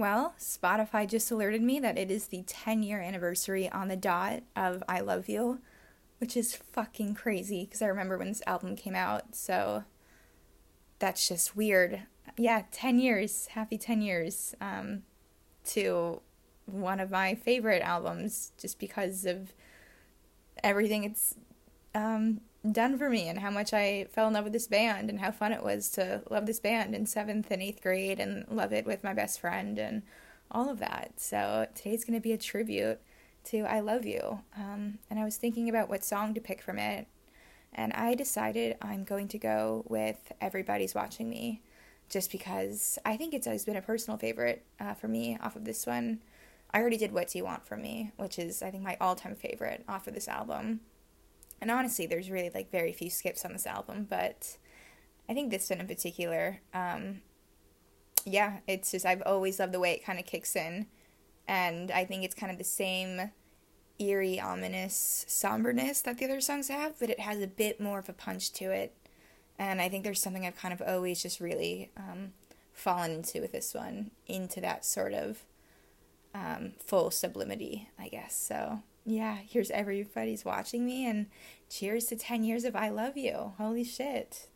Well, Spotify just alerted me that it is the 10 year anniversary on the dot of I Love You, which is fucking crazy because I remember when this album came out. So that's just weird. Yeah, 10 years. Happy 10 years um, to one of my favorite albums just because of everything it's um, done for me and how much I fell in love with this band and how fun it was to love this band in seventh and eighth grade and love it with my best friend and all of that. So today's going to be a tribute to I Love You. Um, and I was thinking about what song to pick from it. And I decided I'm going to go with Everybody's Watching Me just because I think it's always been a personal favorite uh, for me off of this one. I already did What Do You Want From Me, which is, I think, my all time favorite off of this album. And honestly, there's really like very few skips on this album, but I think this one in particular, um, yeah, it's just I've always loved the way it kind of kicks in, and I think it's kind of the same eerie, ominous somberness that the other songs have, but it has a bit more of a punch to it, and I think there's something I've kind of always just really um, fallen into with this one, into that sort of um, full sublimity, I guess. So yeah, here's everybody's watching me, and cheers to 10 years of I Love You. Holy shit.